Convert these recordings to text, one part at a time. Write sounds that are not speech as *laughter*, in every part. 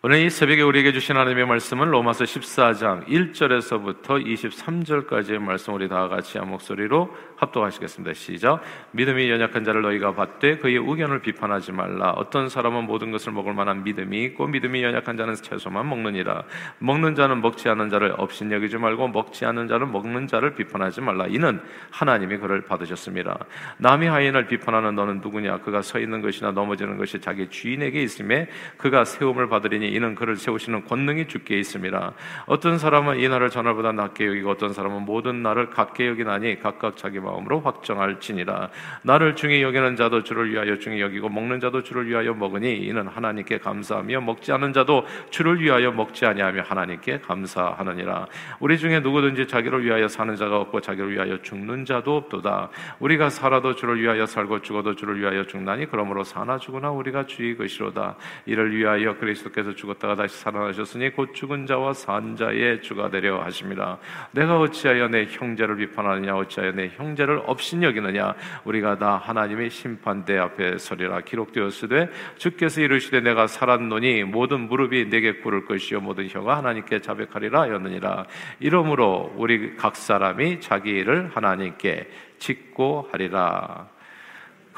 오늘 이 새벽에 우리에게 주신 하나님의 말씀은 로마서 14장 1절에서부터 23절까지의 말씀 우리 다 같이 한 목소리로 합독하시겠습니다. 시작. 믿음이 연약한 자를 너희가 받되 그의 의견을 비판하지 말라. 어떤 사람은 모든 것을 먹을 만한 믿음이 있고 믿음이 연약한 자는 채소만 먹느니라. 먹는 자는 먹지 않는 자를 없인 여기지 말고 먹지 않는 자는 먹는 자를 비판하지 말라. 이는 하나님이 그를 받으셨습니다. 남이 하인을 비판하는 너는 누구냐? 그가 서 있는 것이나 넘어지는 것이 자기 주인에게 있음에 그가 세움을 받으리니 이는 그를 세우시는 권능이 주께 있습니다. 어떤 사람은 이 날을 전날보다 낮게 여기고 어떤 사람은 모든 날을 같게 여기나니 각각 자기 마음으로 확정할지니라. 나를 중에 여기는 자도 주를 위하여 중에 여기고 먹는 자도 주를 위하여 먹으니 이는 하나님께 감사하며 먹지 않는 자도 주를 위하여 먹지 아니하며 하나님께 감사하느니라. 우리 중에 누구든지 자기를 위하여 사는 자가 없고 자기를 위하여 죽는 자도 없도다. 우리가 살아도 주를 위하여 살고 죽어도 주를 위하여 죽나니 그러므로 사나 죽으나 우리가 주의 것이로다. 이를 위하여 그리스도께서 죽었다가 다시 살아나셨으니 곧 죽은 자와 산 자의 주가 되려 하십니다. 내가 어찌하여 내 형제를 비판하느냐? 어찌하여 내 형제를 업신 여기느냐? 우리가 다 하나님의 심판대 앞에 서리라 기록되었으되 주께서 이르시되 내가 살았노니 모든 무릎이 내게 꿇을 것이요 모든 혀가 하나님께 자백하리라 하였느니라. 이러므로 우리 각 사람이 자기 일을 하나님께 짓고 하리라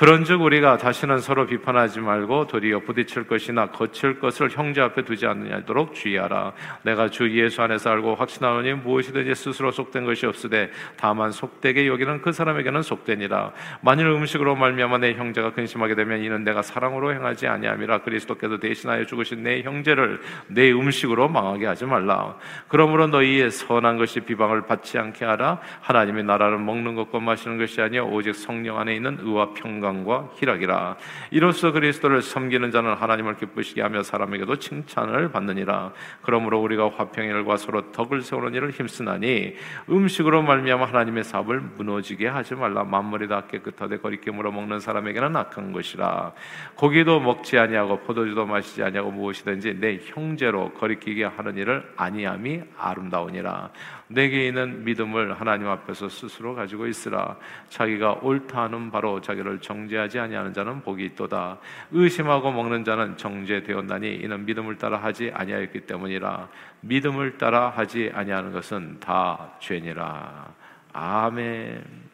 그런즉 우리가 다시는 서로 비판하지 말고 도리어 부딪힐 것이나 거칠 것을 형제 앞에 두지 않느냐도록 주의하라. 내가 주 예수 안에서 알고 확신하노니 무엇이든지 스스로 속된 것이 없으되 다만 속되게 여기는 그 사람에게는 속되니라. 만일 음식으로 말미암아 내 형제가 근심하게 되면 이는 내가 사랑으로 행하지 아니함이라. 그리스도께서 대신하여 죽으신 내 형제를 내 음식으로 망하게 하지 말라. 그러므로 너희의 선한 것이 비방을 받지 않게 하라. 하나님의 나라는 먹는 것과 마시는 것이 아니요 오직 성령 안에 있는 의와 평강 평강과 희락이라. 이로써 그리스도를 섬기는 자는 하나님을 기쁘시게 하며 사람에게도 칭찬을 받느니라. 그러므로 우리가 화평의 일과 서로 덕을 세우는 일을 힘쓰나니 음식으로 말미암아 하나님의 사업을 무너지게 하지 말라. 만물이 다 깨끗하되 거리게 물어 먹는 사람에게는 악한 것이라. 고기도 먹지 아니하고 포도주도 마시지 아니하고 무엇이든지 내 형제로 거리끼게 하는 일을 아니함이 아름다우니라. 내게 있는 믿음을 하나님 앞에서 스스로 가지고 있으라. 자기가 옳다 하는 바로 자기를 정 죄하지 아니하는 자는 복이 있도다. 의심하고 먹는 자는 정죄되었나니 이는 믿음을 따라 하지 아니하였기 때문이라. 믿음을 따라 하지 아니하는 것은 다 죄니라. 아멘.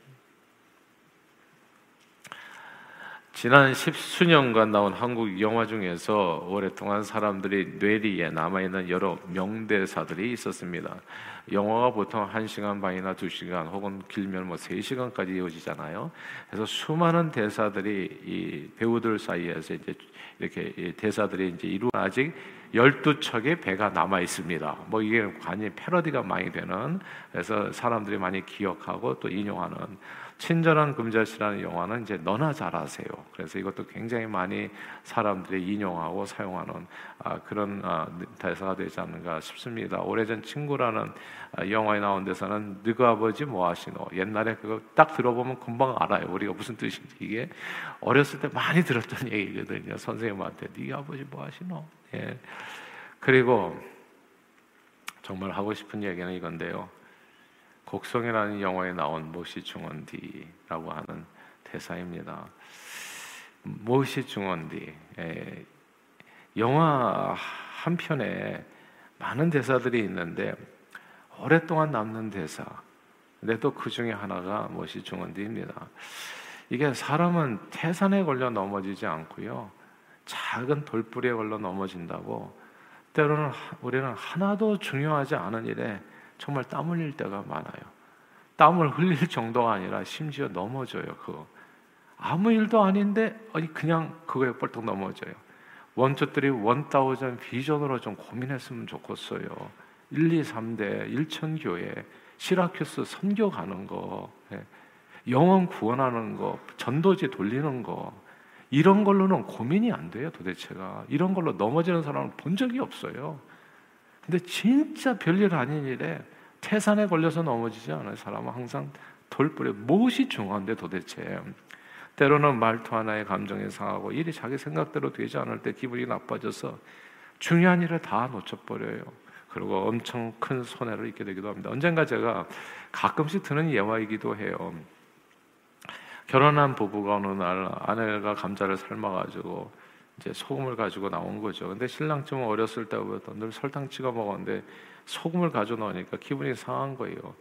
지난 십수년간 나온 한국 영화 중에서 오랫동안 사람들이 뇌리에 남아있는 여러 명대사들이 있었습니다. 영화가 보통 1시간 반이나 2시간 혹은 길면 뭐 3시간까지 이어지잖아요. 그래서 수많은 대사들이 이 배우들 사이에서 이제 이렇게 대사들이 이제 이루 아직 12척의 배가 남아 있습니다. 뭐 이게 관이 패러디가 많이 되는 그래서 사람들이 많이 기억하고 또 인용하는 친절한 금자씨라는 영화는 이제 너나 잘하세요. 그래서 이것도 굉장히 많이 사람들이 인용하고 사용하는 아, 그런 아, 대사가 되지 않는가 싶습니다. 오래전 친구라는 아, 영화에 나온 대사는 너그 아버지 뭐 하시노? 옛날에 그거 딱 들어보면 금방 알아요. 우리가 무슨 뜻인지 이게 어렸을 때 많이 들었던 *laughs* 얘기거든요. 선생님한테 네 아버지 뭐 하시노? 예. 그리고 정말 하고 싶은 얘기는 이건데요. 곡성이라는 영화에 나온 모시 중원디라고 하는 대사입니다. 모시 중원디 예, 영화 한 편에 많은 대사들이 있는데 오랫동안 남는 대사. 근데 또 그 중에 하나가 모시 중원디입니다. 이게 사람은 태산에 걸려 넘어지지 않고요. 작은 돌뿌리에 걸려 넘어진다고 때로는 우리는 하나도 중요하지 않은 일에 정말 땀 흘릴 때가 많아요. 땀을 흘릴 정도가 아니라 심지어 넘어져요. 그거 아무 일도 아닌데 아니 그냥 그거에 뻘떡 넘어져요. 원초들이 원다우전 비전으로 좀 고민했으면 좋겠어요. 1, 2, 3대 일천 교회 시라큐스 선교 가는 거, 예. 영원 구원하는 거, 전도지 돌리는 거 이런 걸로는 고민이 안 돼요. 도대체가 이런 걸로 넘어지는 사람을 본 적이 없어요. 근데 진짜 별일 아닌 일에 태산에 걸려서 넘어지지 않아요. 사람은 항상 돌뿌려 무엇이 중요한데 도대체 때로는 말투 하나의 감정이 상하고 일이 자기 생각대로 되지 않을 때 기분이 나빠져서 중요한 일을 다 놓쳐버려요. 그리고 엄청 큰 손해를 입게 되기도 합니다. 언젠가 제가 가끔씩 드는 예화이기도 해요. 결혼한 부부가 어느 날 아내가 감자를 삶아가지고 이제 소금을 가지고 나온 거죠. 근데 신랑 좀 어렸을 때부터 늘 설탕 찍어 먹었는데 소금을 가져 넣으니까 기분이 상한 거예요.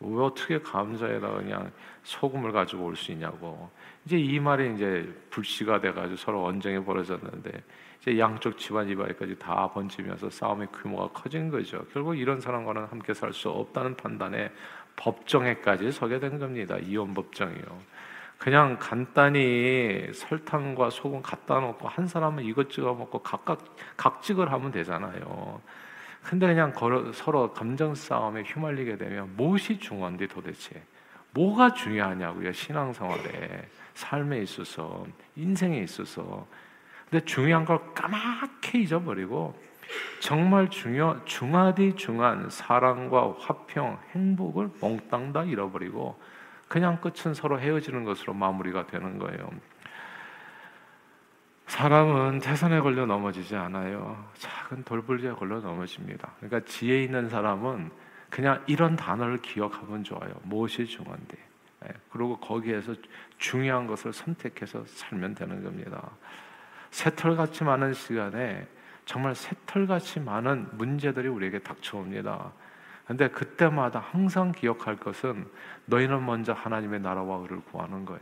왜 어떻게 감자에다 그냥 소금을 가지고 올 수 있냐고. 이제 이 말이 이제 불씨가 돼가지고 서로 언쟁이 벌어졌는데 이제 양쪽 집안 이발까지 다 번지면서 싸움의 규모가 커진 거죠. 결국 이런 사람과는 함께 살 수 없다는 판단에 법정에까지 서게 된 겁니다. 이혼 법정이요. 그냥 간단히 설탕과 소금 갖다 놓고 한 사람은 이것 찍어 먹고 각각 각직을 하면 되잖아요. 근데 그냥 걸어, 서로 감정 싸움에 휘말리게 되면 무엇이 중요한데 도대체? 뭐가 중요하냐고요 신앙생활에. 삶에 있어서 인생에 있어서. 근데 중요한 걸 까맣게 잊어버리고 정말 중요 중하디 중한 사랑과 화평 행복을 몽땅 다 잃어버리고 그냥 끝은 서로 헤어지는 것으로 마무리가 되는 거예요. 사람은 태산에 걸려 넘어지지 않아요. 작은 돌불리에 걸려 넘어집니다. 그러니까 지혜 있는 사람은 그냥 이런 단어를 기억하면 좋아요. 무엇이 중요한데. 예, 그리고 거기에서 중요한 것을 선택해서 살면 되는 겁니다. 새털같이 많은 시간에 정말 새털같이 많은 문제들이 우리에게 닥쳐옵니다. 근데 그때마다 항상 기억할 것은 너희는 먼저 하나님의 나라와 의를 구하는 거예요.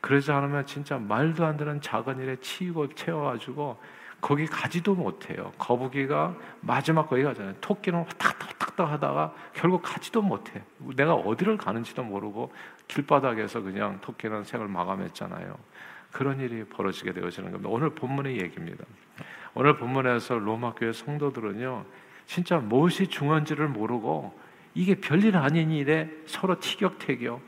그러지 않으면 진짜 말도 안 되는 작은 일에 치이고 채워가지고 거기 가지도 못해요. 거북이가 마지막 거기 가잖아요. 토끼는 탁탁탁탁 하다가 결국 가지도 못해. 내가 어디를 가는지도 모르고 길바닥에서 그냥 토끼는 생을 마감했잖아요. 그런 일이 벌어지게 되어지는 겁니다. 오늘 본문의 얘기입니다. 오늘 본문에서 로마 교회 성도들은요, 진짜 무엇이 중요한지를 모르고 이게 별일 아닌 일에 서로 티격태격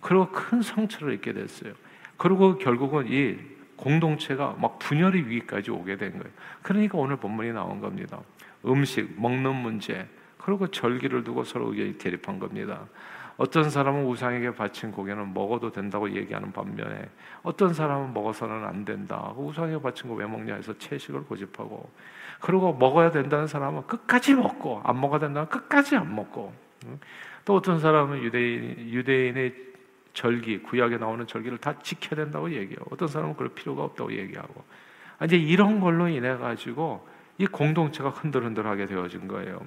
그리고 큰 상처를 입게 됐어요. 그리고 결국은 이 공동체가 막 분열의 위기까지 오게 된 거예요. 그러니까 오늘 본문이 나온 겁니다. 음식, 먹는 문제, 그리고 절기를 두고 서로 의견이 대립한 겁니다. 어떤 사람은 우상에게 바친 고개는 먹어도 된다고 얘기하는 반면에 어떤 사람은 먹어서는 안 된다. 우상에게 바친 거 왜 먹냐 해서 채식을 고집하고 그리고 먹어야 된다는 사람은 끝까지 먹고 안 먹어야 된다면 끝까지 안 먹고. 또 어떤 사람은 유대인 유대인의 절기 구약에 나오는 절기를 다 지켜야 된다고 얘기하고 어떤 사람은 그럴 필요가 없다고 얘기하고. 이제 이런 걸로 인해 가지고 이 공동체가 흔들흔들하게 되어진 거예요.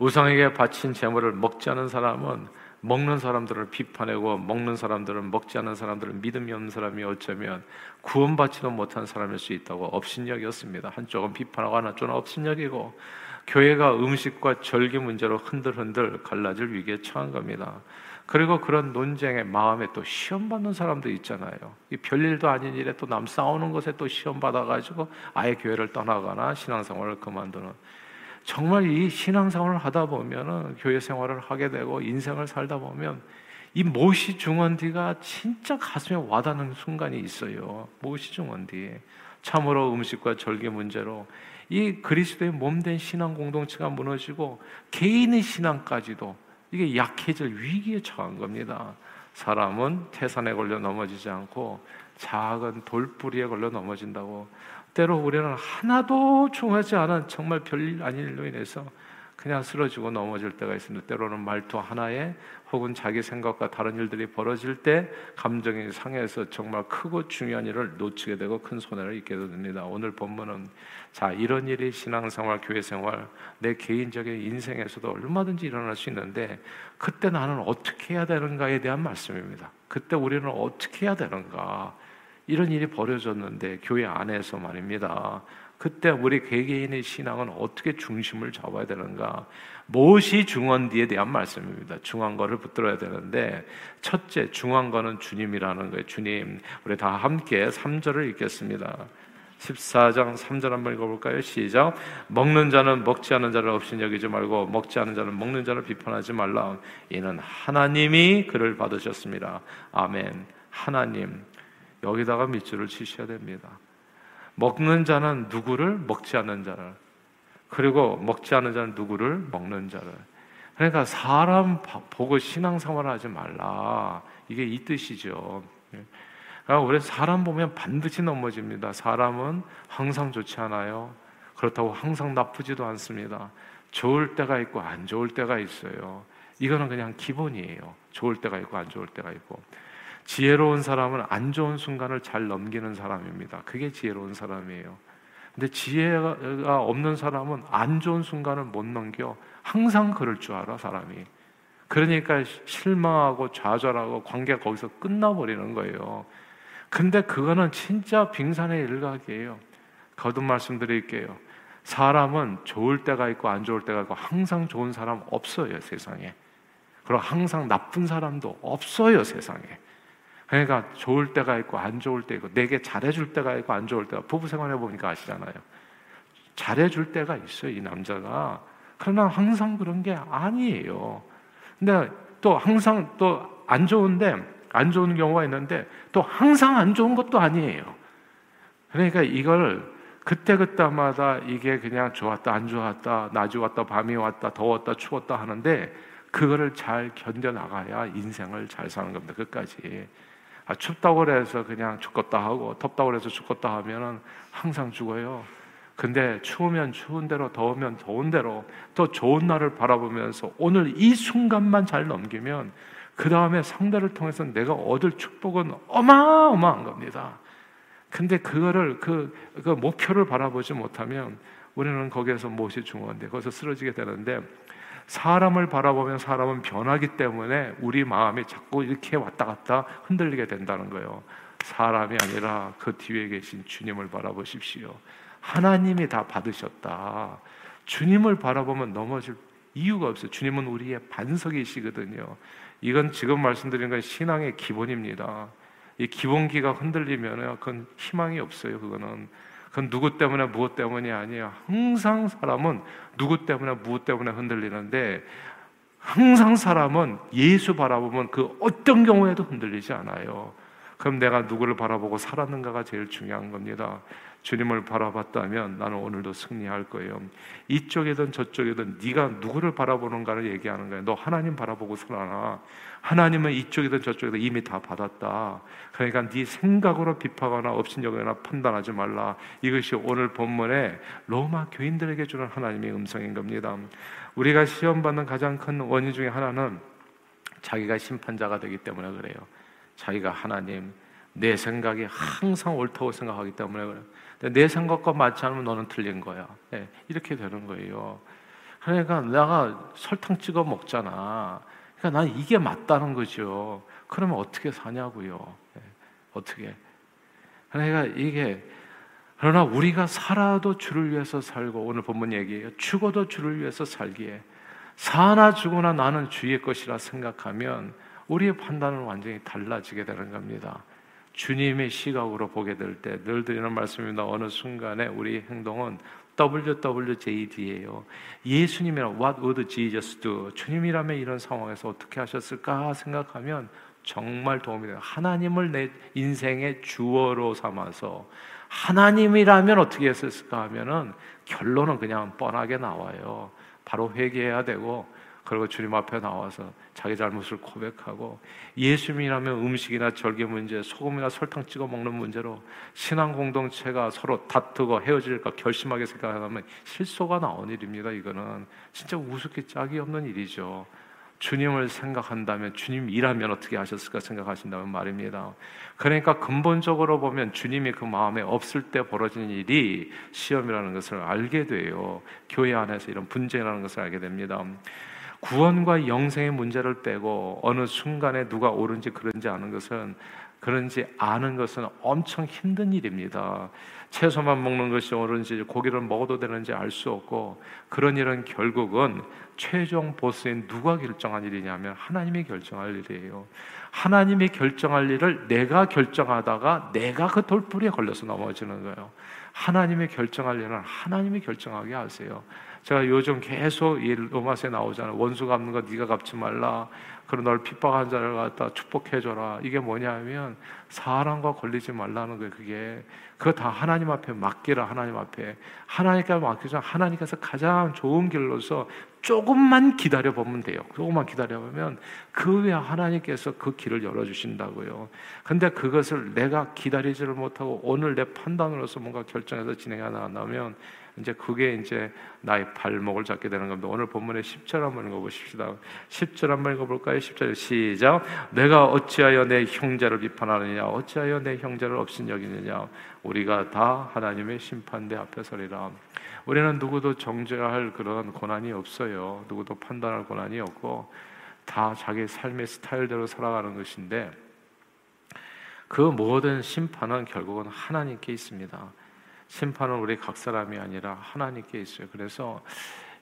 우상에게 바친 재물을 먹지 않은 사람은 먹는 사람들을 비판하고 먹는 사람들은 먹지 않는 사람들은 믿음이 없는 사람이 어쩌면 구원받지도 못한 사람일 수 있다고 업신여겼습니다. 한쪽은 비판하고 한쪽은 업신여기고 교회가 음식과 절기 문제로 흔들흔들 갈라질 위기에 처한 겁니다. 그리고 그런 논쟁의 마음에 또 시험 받는 사람도 있잖아요. 이 별일도 아닌 일에 또 남 싸우는 것에 또 시험 받아가지고 아예 교회를 떠나거나 신앙생활을 그만두는 정말 이 신앙생활을 하다 보면은 교회 생활을 하게 되고 인생을 살다 보면 이 무엇이 중원디가 진짜 가슴에 와닿는 순간이 있어요. 무엇이 중원디? 참으로 음식과 절개 문제로 이 그리스도의 몸된 신앙 공동체가 무너지고 개인의 신앙까지도 이게 약해질 위기에 처한 겁니다. 사람은 태산에 걸려 넘어지지 않고 작은 돌뿌리에 걸려 넘어진다고 때로 우리는 하나도 중하지 않은 정말 별일 아닌 일로 인해서 그냥 쓰러지고 넘어질 때가 있습니다. 때로는 말투 하나에 혹은 자기 생각과 다른 일들이 벌어질 때 감정이 상해서 정말 크고 중요한 일을 놓치게 되고 큰 손해를 입게 됩니다. 오늘 본문은 자 이런 일이 신앙생활, 교회생활, 내 개인적인 인생에서도 얼마든지 일어날 수 있는데 그때 나는 어떻게 해야 되는가에 대한 말씀입니다. 그때 우리는 어떻게 해야 되는가? 이런 일이 벌어졌는데 교회 안에서 말입니다. 그때 우리 개개인의 신앙은 어떻게 중심을 잡아야 되는가? 무엇이 중원디에 대한 말씀입니다. 중한 거를 붙들어야 되는데 첫째 중한 거는 주님이라는 거예요. 주님. 우리 다 함께 3절을 읽겠습니다. 14장 3절 한번 읽어볼까요? 시작. 먹는 자는 먹지 않는 자를 없인 여기지 말고 먹지 않는 자는 먹는 자를 비판하지 말라. 이는 하나님이 그를 받으셨습니다. 아멘. 하나님. 여기다가 밑줄을 치셔야 됩니다. 먹는 자는 누구를 먹지 않는 자를 그리고 먹지 않는 자는 누구를 먹는 자를 그러니까 사람 보고 신앙생활을 하지 말라 이게 이 뜻이죠. 그러니까 우리 사람 보면 반드시 넘어집니다. 사람은 항상 좋지 않아요. 그렇다고 항상 나쁘지도 않습니다. 좋을 때가 있고 안 좋을 때가 있어요. 이거는 그냥 기본이에요. 좋을 때가 있고 안 좋을 때가 있고. 지혜로운 사람은 안 좋은 순간을 잘 넘기는 사람입니다. 그게 지혜로운 사람이에요. 근데 지혜가 없는 사람은 안 좋은 순간을 못 넘겨. 항상 그럴 줄 알아, 사람이. 그러니까 실망하고 좌절하고 관계가 거기서 끝나버리는 거예요. 근데 그거는 진짜 빙산의 일각이에요. 거듭 말씀드릴게요. 사람은 좋을 때가 있고 안 좋을 때가 있고 항상 좋은 사람 없어요, 세상에. 그리고 항상 나쁜 사람도 없어요, 세상에. 그러니까 좋을 때가 있고 안 좋을 때 있고 내게 잘해줄 때가 있고 안 좋을 때가 부부 생활해 보니까 아시잖아요. 잘해줄 때가 있어요, 이 남자가. 그러나 항상 그런 게 아니에요. 근데 또 항상 또 안 좋은데 안 좋은 경우가 있는데 또 항상 안 좋은 것도 아니에요. 그러니까 이걸 그때 그때마다 이게 그냥 좋았다 안 좋았다 낮이 왔다 밤이 왔다 더웠다 추웠다 하는데 그거를 잘 견뎌 나가야 인생을 잘 사는 겁니다. 끝까지. 아, 춥다고 그래서 그냥 죽겠다 하고 덥다고 그래서 죽겠다 하면은 항상 죽어요. 근데 추우면 추운 대로 더우면 더운 대로 또 좋은 날을 바라보면서 오늘 이 순간만 잘 넘기면 그 다음에 상대를 통해서 내가 얻을 축복은 어마어마한 겁니다. 근데 그거를 그, 그 목표를 바라보지 못하면 우리는 거기에서 무엇이 중요한데 거기서 쓰러지게 되는데 사람을 바라보면 사람은 변하기 때문에 우리 마음이 자꾸 이렇게 왔다 갔다 흔들리게 된다는 거예요. 사람이 아니라 그 뒤에 계신 주님을 바라보십시오. 하나님이 다 받으셨다. 주님을 바라보면 넘어질 이유가 없어요. 주님은 우리의 반석이시거든요. 이건 지금 말씀드린 건 신앙의 기본입니다. 이 기본기가 흔들리면 그건 희망이 없어요. 그거는 그건 누구 때문에 무엇 때문이 아니에요. 항상 사람은 누구 때문에 무엇 때문에 흔들리는데 항상 사람은 예수 바라보면 그 어떤 경우에도 흔들리지 않아요. 그럼 내가 누구를 바라보고 살았는가가 제일 중요한 겁니다. 주님을 바라봤다면 나는 오늘도 승리할 거예요. 이쪽이든 저쪽이든 네가 누구를 바라보는가를 얘기하는 거예요. 너 하나님 바라보고 살아라. 하나님은 이쪽이든 저쪽이든 이미 다 받았다. 그러니까 네 생각으로 비판하거나 업신여기나 판단하지 말라. 이것이 오늘 본문에 로마 교인들에게 주는 하나님의 음성인 겁니다. 우리가 시험 받는 가장 큰 원인 중에 하나는 자기가 심판자가 되기 때문에 그래요. 자기가 하나님 내 생각이 항상 옳다고 생각하기 때문에 그래요. 내 생각과 맞지 않으면 너는 틀린 거야. 네, 이렇게 되는 거예요. 그러니까 내가 설탕 찍어 먹잖아. 그러니까 난 이게 맞다는 거죠. 그러면 어떻게 사냐고요. 네, 어떻게? 그러니까 이게 그러나 우리가 살아도 주를 위해서 살고 오늘 본문 얘기예요. 죽어도 주를 위해서 살기에 사나 죽으나 나는 주의 것이라 생각하면 우리의 판단은 완전히 달라지게 되는 겁니다. 주님의 시각으로 보게 될 때 늘 드리는 말씀입니다. 어느 순간에 우리 행동은 WWJD예요. 예수님이라 What would Jesus do? 주님이라면 이런 상황에서 어떻게 하셨을까 생각하면 정말 도움이 돼요. 하나님을 내 인생의 주어로 삼아서 하나님이라면 어떻게 했을까 하면은 결론은 그냥 뻔하게 나와요. 바로 회개해야 되고 그리고 주님 앞에 나와서 자기 잘못을 고백하고 예수님이라면 음식이나 절개 문제, 소금이나 설탕 찍어 먹는 문제로 신앙 공동체가 서로 다투고 헤어질까 결심하게 생각하면 실소가 나온 일입니다. 이거는 진짜 우습게 짝이 없는 일이죠. 주님을 생각한다면 주님 일하면 어떻게 하셨을까 생각하신다면 말입니다. 그러니까 근본적으로 보면 주님이 그 마음에 없을 때 벌어지는 일이 시험이라는 것을 알게 돼요. 교회 안에서 이런 분쟁이라는 것을 알게 됩니다. 구원과 영생의 문제를 빼고 어느 순간에 누가 옳은지 그런지 아는 것은 그런지 아는 것은 엄청 힘든 일입니다. 채소만 먹는 것이 옳은지 고기를 먹어도 되는지 알 수 없고 그런 일은 결국은 최종 보스인 누가 결정한 일이냐면 하나님이 결정할 일이에요. 하나님이 결정할 일을 내가 결정하다가 내가 그 돌부리에 걸려서 넘어지는 거예요. 하나님이 결정할 일은 하나님이 결정하게 하세요. 제가 요즘 계속 이 로마서에 나오잖아요. 원수 갚는 거 네가 갚지 말라. 그런 널 핍박한 자를 갖다 축복해 줘라. 이게 뭐냐면 사람과 걸리지 말라는 거예요. 그게 그거 다 하나님 앞에 맡기라. 하나님 앞에 하나님께 맡기자. 하나님께서 가장 좋은 길로서 조금만 기다려 보면 돼요. 조금만 기다려 보면 그 외에 하나님께서 그 길을 열어 주신다고요. 근데 그것을 내가 기다리지를 못하고 오늘 내 판단으로서 뭔가 결정해서 진행해 나가면 이제 그게 이제 나의 발목을 잡게 되는 겁니다. 오늘 본문의 10절 한번 읽어보십시다. 10절 한번 읽어볼까요? 10절 시작. 내가 어찌하여 내 형제를 비판하느냐? 어찌하여 내 형제를 없인 여기느냐? 우리가 다 하나님의 심판대 앞에 서리라. 우리는 누구도 정죄할 그런 권한이 없어요. 누구도 판단할 권한이 없고 다 자기 삶의 스타일대로 살아가는 것인데 그 모든 심판은 결국은 하나님께 있습니다. 심판은 우리 각 사람이 아니라 하나님께 있어요. 그래서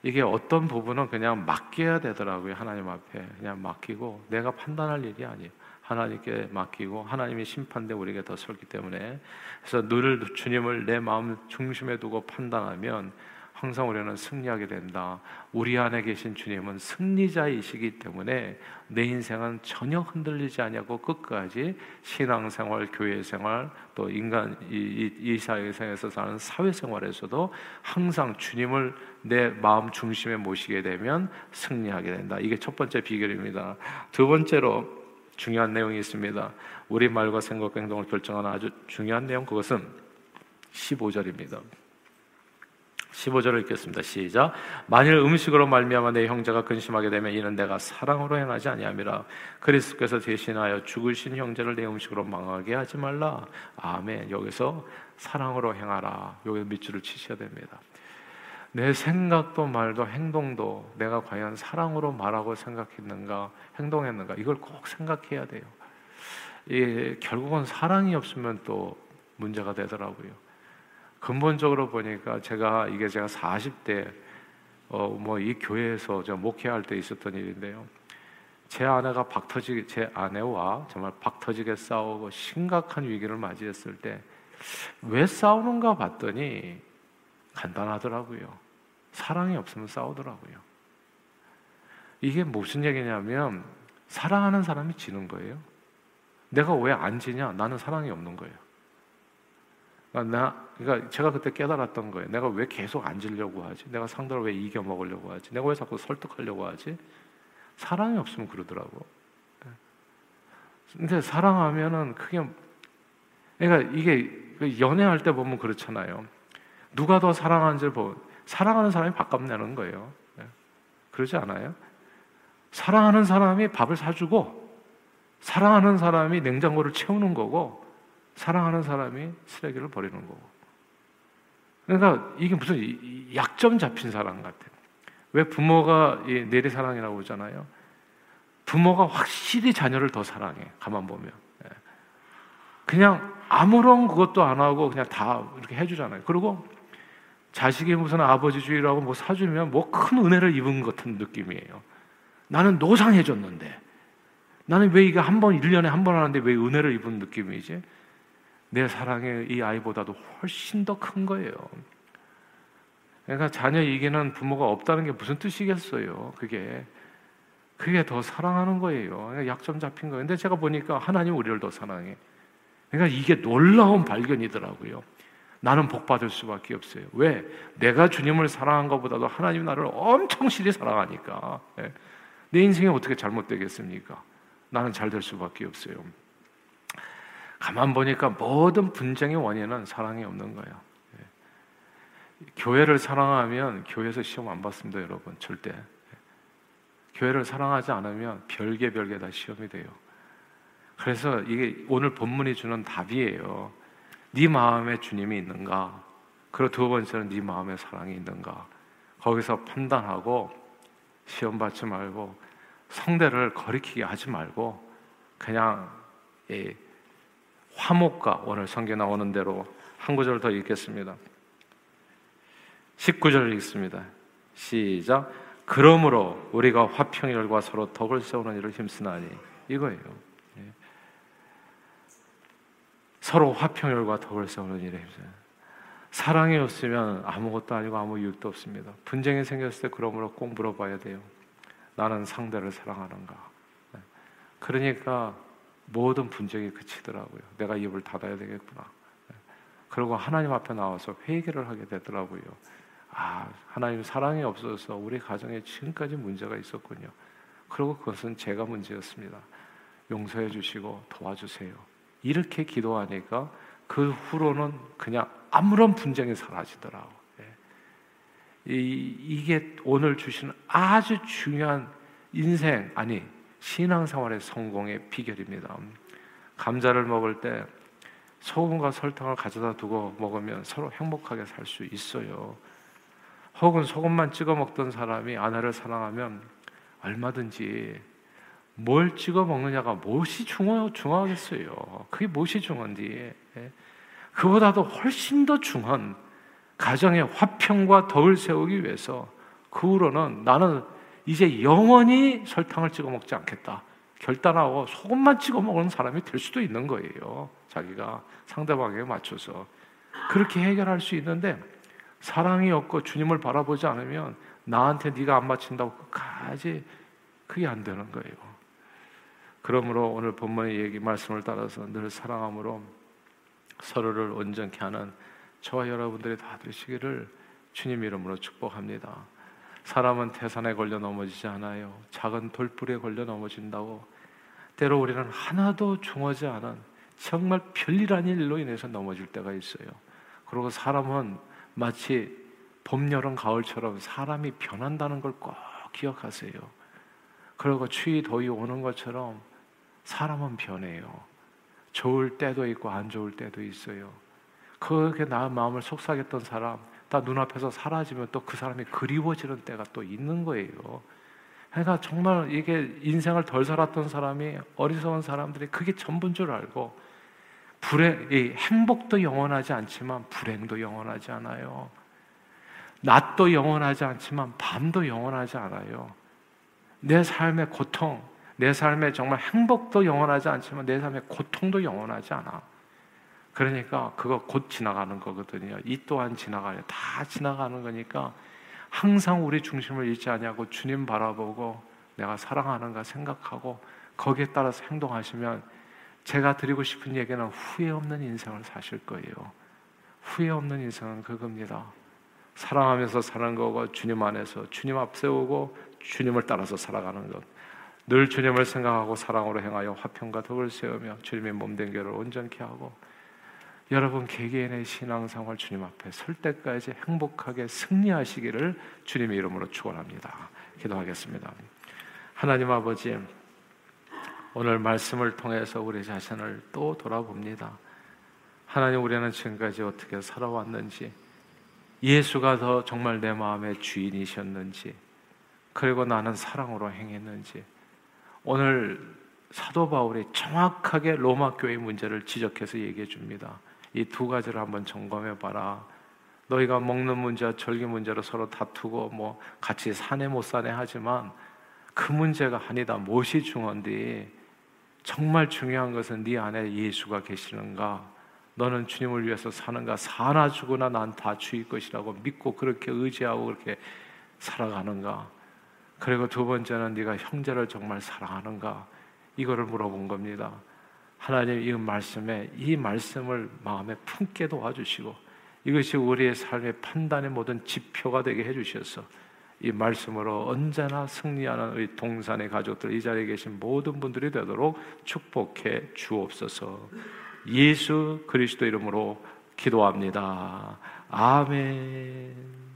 이게 어떤 부분은 그냥 맡겨야 되더라고요. 하나님 앞에 그냥 맡기고 내가 판단할 일이 아니에요. 하나님께 맡기고 하나님이 심판대 우리에게 더 설기 때문에 그래서 늘 주님을 내 마음 중심에 두고 판단하면 항상 우리는 승리하게 된다. 우리 안에 계신 주님은 승리자이시기 때문에 내 인생은 전혀 흔들리지 않냐고 끝까지 신앙생활, 교회생활, 또 인간 이, 이 사회에서 사는 사회생활에서도 항상 주님을 내 마음 중심에 모시게 되면 승리하게 된다. 이게 첫 번째 비결입니다. 두 번째로 중요한 내용이 있습니다. 우리 말과 생각, 행동을 결정하는 아주 중요한 내용 그것은 15절입니다. 15절을 읽겠습니다. 시작. 만일 음식으로 말미암아 내 형제가 근심하게 되면 이는 내가 사랑으로 행하지 아니함이라. 그리스도께서 대신하여 죽으신 형제를 내 음식으로 망하게 하지 말라. 아멘. 여기서 사랑으로 행하라. 여기 밑줄을 치셔야 됩니다. 내 생각도 말도 행동도 내가 과연 사랑으로 말하고 생각했는가 행동했는가 이걸 꼭 생각해야 돼요. 이 결국은 사랑이 없으면 또 문제가 되더라고요. 근본적으로 보니까 제가 이게 제가 40대 어 뭐 이 교회에서 저 목회할 때 있었던 일인데요. 제 아내가 박터지 제 아내와 정말 박터지게 싸우고 심각한 위기를 맞이했을 때 왜 싸우는가 봤더니 간단하더라고요. 사랑이 없으면 싸우더라고요. 이게 무슨 얘기냐면 사랑하는 사람이 지는 거예요. 내가 왜 안 지냐? 나는 사랑이 없는 거예요. 그러니까 나, 그러니까 제가 그때 깨달았던 거예요. 내가 왜 계속 앉으려고 하지? 내가 상대를 왜 이겨 먹으려고 하지? 내가 왜 자꾸 설득하려고 하지? 사랑이 없으면 그러더라고. 근데 사랑하면은 그게 그러니까 이게 그 연애할 때 보면 그렇잖아요. 누가 더 사랑하는지 보 사랑하는 사람이 밥값 내는 거예요. 그러지 않아요? 사랑하는 사람이 밥을 사주고 사랑하는 사람이 냉장고를 채우는 거고 사랑하는 사람이 쓰레기를 버리는 거고. 그러니까 이게 무슨 약점 잡힌 사랑 같아요. 왜 부모가 내리사랑이라고 하잖아요. 부모가 확실히 자녀를 더 사랑해. 가만 보면. 예. 그냥 아무런 그것도 안 하고 그냥 다 이렇게 해주잖아요. 그리고 자식이 무슨 아버지주의라고 뭐 사주면 뭐 큰 은혜를 입은 것 같은 느낌이에요. 나는 노상해줬는데. 나는 왜 이게 한 번, 1년에 한 번 하는데 왜 은혜를 입은 느낌이지? 내 사랑의 이 아이보다도 훨씬 더 큰 거예요. 그러니까 자녀 이기는 부모가 없다는 게 무슨 뜻이겠어요? 그게 그게 더 사랑하는 거예요. 그러니까 약점 잡힌 거예요. 근데 제가 보니까 하나님 우리를 더 사랑해. 그러니까 이게 놀라운 발견이더라고요. 나는 복 받을 수밖에 없어요. 왜? 내가 주님을 사랑한 것보다도 하나님 나를 엄청 실히 사랑하니까. 예. 내 인생이 어떻게 잘못되겠습니까? 나는 잘 될 수밖에 없어요. 가만 보니까 모든 분쟁의 원인은 사랑이 없는 거예요. 예. 교회를 사랑하면 교회에서 시험 안 받습니다, 여러분. 절대. 교회를 사랑하지 않으면 별개 별개 다 시험이 돼요. 그래서 이게 오늘 본문이 주는 답이에요. 네 마음에 주님이 있는가? 그리고 두 번째는 네 마음에 사랑이 있는가? 거기서 판단하고 시험 받지 말고 성대를 거리키게 하지 말고 그냥 화목과 오늘 성경 나오는 대로 한 구절 더 읽겠습니다. 19절 읽습니다. 시작. 그러므로 우리가 화평열과 서로 덕을 세우는 일을 힘쓰나니 이거예요. 예. 서로 화평열과 덕을 세우는 일에 힘쓰 사랑이 없으면 아무것도 아니고 아무 이유도 없습니다. 분쟁이 생겼을 때 그러므로 꼭 물어봐야 돼요. 나는 상대를 사랑하는가? 예. 그러니까 모든 분쟁이 그치더라고요. 내가 입을 닫아야 되겠구나. 그리고 하나님 앞에 나와서 회개를 하게 되더라고요. 아, 하나님 사랑이 없어서 우리 가정에 지금까지 문제가 있었군요. 그리고 그것은 제가 문제였습니다. 용서해 주시고 도와주세요. 이렇게 기도하니까 그 후로는 그냥 아무런 분쟁이 사라지더라고. 예. 이, 이게 오늘 주시는 아주 중요한 인생 아니 신앙생활의 성공의 비결입니다. 감자를 먹을 때 소금과 설탕을 가져다 두고 먹으면 서로 행복하게 살 수 있어요. 혹은 소금만 찍어 먹던 사람이 아내를 사랑하면 얼마든지 뭘 찍어 먹느냐가 무엇이 중요, 중요하겠어요. 그게 무엇이 중요한지. 예. 그보다도 훨씬 더 중요한 가정의 화평과 덕을 세우기 위해서 그 후로는 나는 이제 영원히 설탕을 찍어 먹지 않겠다. 결단하고 소금만 찍어 먹는 사람이 될 수도 있는 거예요. 자기가 상대방에 맞춰서. 그렇게 해결할 수 있는데 사랑이 없고 주님을 바라보지 않으면 나한테 네가 안 맞춘다고 끝까지 그게 안 되는 거예요. 그러므로 오늘 본문의 얘기 말씀을 따라서 늘 사랑함으로 서로를 온전케 하는 저와 여러분들이 다 되시기를 주님 이름으로 축복합니다. 사람은 태산에 걸려 넘어지지 않아요. 작은 돌불에 걸려 넘어진다고. 때로 우리는 하나도 중하지 않은 정말 별일 아닌 일로 인해서 넘어질 때가 있어요. 그리고 사람은 마치 봄, 여름, 가을처럼 사람이 변한다는 걸 꼭 기억하세요. 그리고 추위, 더위 오는 것처럼 사람은 변해요. 좋을 때도 있고 안 좋을 때도 있어요. 그렇게 나 마음을 속삭였던 사람, 다 눈앞에서 사라지면 또 그 사람이 그리워지는 때가 또 있는 거예요. 그러니까 정말 이게 인생을 덜 살았던 사람이 어리석은 사람들이 그게 전부인 줄 알고 불행, 이 행복도 영원하지 않지만 불행도 영원하지 않아요. 낮도 영원하지 않지만 밤도 영원하지 않아요. 내 삶의 고통, 내 삶의 정말 행복도 영원하지 않지만 내 삶의 고통도 영원하지 않아. 그러니까 그거 곧 지나가는 거거든요. 이 또한 지나가요. 다 지나가는 거니까 항상 우리 중심을 잃지 않냐고 주님 바라보고 내가 사랑하는가 생각하고 거기에 따라서 행동하시면 제가 드리고 싶은 얘기는 후회 없는 인생을 사실 거예요. 후회 없는 인생은 그겁니다. 사랑하면서 사는 거고 주님 안에서 주님 앞세우고 주님을 따라서 살아가는 것. 늘 주님을 생각하고 사랑으로 행하여 화평과 덕을 세우며 주님의 몸된 교를 온전케 하고 여러분 개개인의 신앙생활 주님 앞에 설 때까지 행복하게 승리하시기를 주님의 이름으로 축원합니다. 기도하겠습니다. 하나님 아버지 오늘 말씀을 통해서 우리 자신을 또 돌아봅니다. 하나님, 우리는 지금까지 어떻게 살아왔는지, 예수가 더 정말 내 마음의 주인이셨는지, 그리고 나는 사랑으로 행했는지, 오늘 사도 바울이 정확하게 로마 교회 문제를 지적해서 얘기해 줍니다. 이 두 가지를 한번 점검해 봐라. 너희가 먹는 문제와 절기 문제로 서로 다투고 뭐 같이 사내 못 사내 하지만 그 문제가 아니다. 무엇이 중요한데 정말 중요한 것은 네 안에 예수가 계시는가? 너는 주님을 위해서 사는가? 사나 죽으나 난 다 주일 것이라고 믿고 그렇게 의지하고 그렇게 살아가는가? 그리고 두 번째는 네가 형제를 정말 사랑하는가? 이거를 물어본 겁니다. 하나님 이 말씀에 이 말씀을 마음에 품게 도와주시고 이것이 우리의 삶의 판단의 모든 지표가 되게 해주셔서 이 말씀으로 언제나 승리하는 우리 동산의 가족들 이 자리에 계신 모든 분들이 되도록 축복해 주옵소서. 예수 그리스도 이름으로 기도합니다. 아멘.